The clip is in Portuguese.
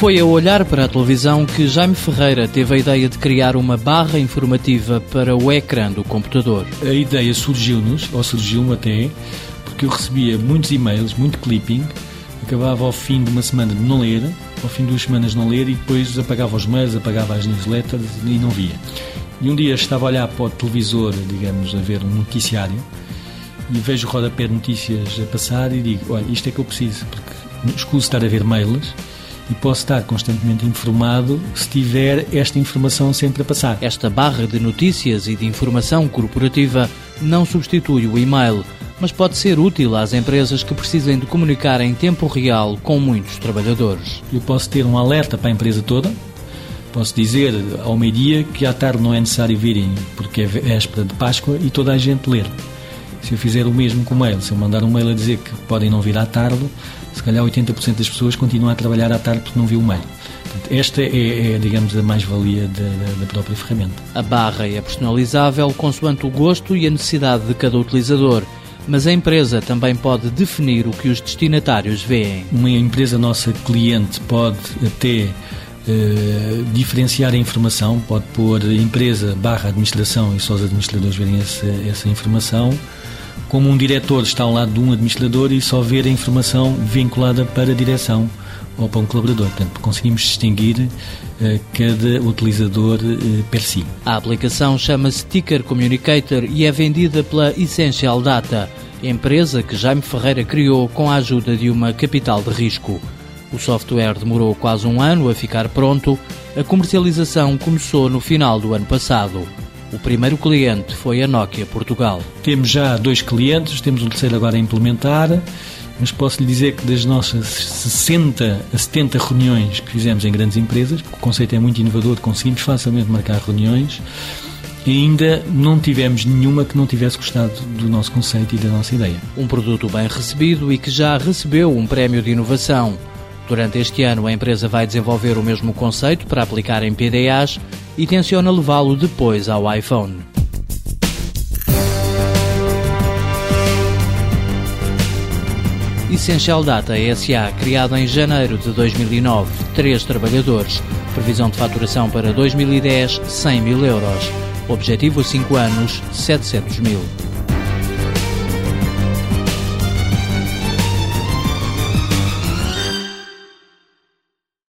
Foi a olhar para a televisão que Jaime Ferreira teve a ideia de criar uma barra informativa para o ecrã do computador. A ideia surgiu-nos, ou surgiu-me até, porque eu recebia muitos e-mails, muito clipping, acabava ao fim de uma semana de não ler, ao fim de duas semanas de não ler e depois apagava os mails, apagava as newsletters e não via. E um dia estava a olhar para o televisor, digamos, a ver um noticiário e vejo o rodapé de notícias a passar e digo, olha, isto é que eu preciso, porque escuso estar a ver mails e posso estar constantemente informado se tiver esta informação sempre a passar. Esta barra de notícias e de informação corporativa não substitui o e-mail, mas pode ser útil às empresas que precisem de comunicar em tempo real com muitos trabalhadores. Eu posso ter um alerta para a empresa toda, posso dizer ao meio-dia que à tarde não é necessário virem porque é véspera de Páscoa e toda a gente ler. Se eu fizer o mesmo com o mail, se eu mandar um mail a dizer que podem não vir à tarde, se calhar 80% das pessoas continuam a trabalhar à tarde porque não viu o mail. Esta é, é, digamos, a mais-valia da, da, própria ferramenta. A barra é personalizável consoante o gosto e a necessidade de cada utilizador mas a empresa também pode definir o que os destinatários veem. Uma empresa nossa cliente pode até Uh, diferenciar a informação, pode pôr empresa barra administração e só os administradores verem essa, essa, informação, como um diretor está ao lado de um administrador e só ver a informação vinculada para a direção ou para um colaborador. Portanto, conseguimos distinguir uh, cada utilizador uh, per si. A aplicação chama-se Ticker Communicator e é vendida pela Essential Data, empresa que Jaime Ferreira criou com a ajuda de uma capital de risco. O software demorou quase um ano a ficar pronto. A comercialização começou no final do ano passado. O primeiro cliente foi a Nokia Portugal. Temos já dois clientes, temos um terceiro agora a implementar mas posso lhe dizer que das nossas 60 a 70 reuniões que fizemos em grandes empresas, porque o conceito é muito inovador, conseguimos facilmente marcar reuniões, ainda não tivemos nenhuma que não tivesse gostado do nosso conceito e da nossa ideia. Um produto bem recebido e que já recebeu um prémio de inovação. Durante este ano, a empresa vai desenvolver o mesmo conceito para aplicar em PDAs e tenciona levá-lo depois ao iPhone. Essential Data SA, criado em janeiro de 2009, três trabalhadores. Previsão de faturação para 2010, 100 mil euros. Objetivo 5 anos, 700 mil.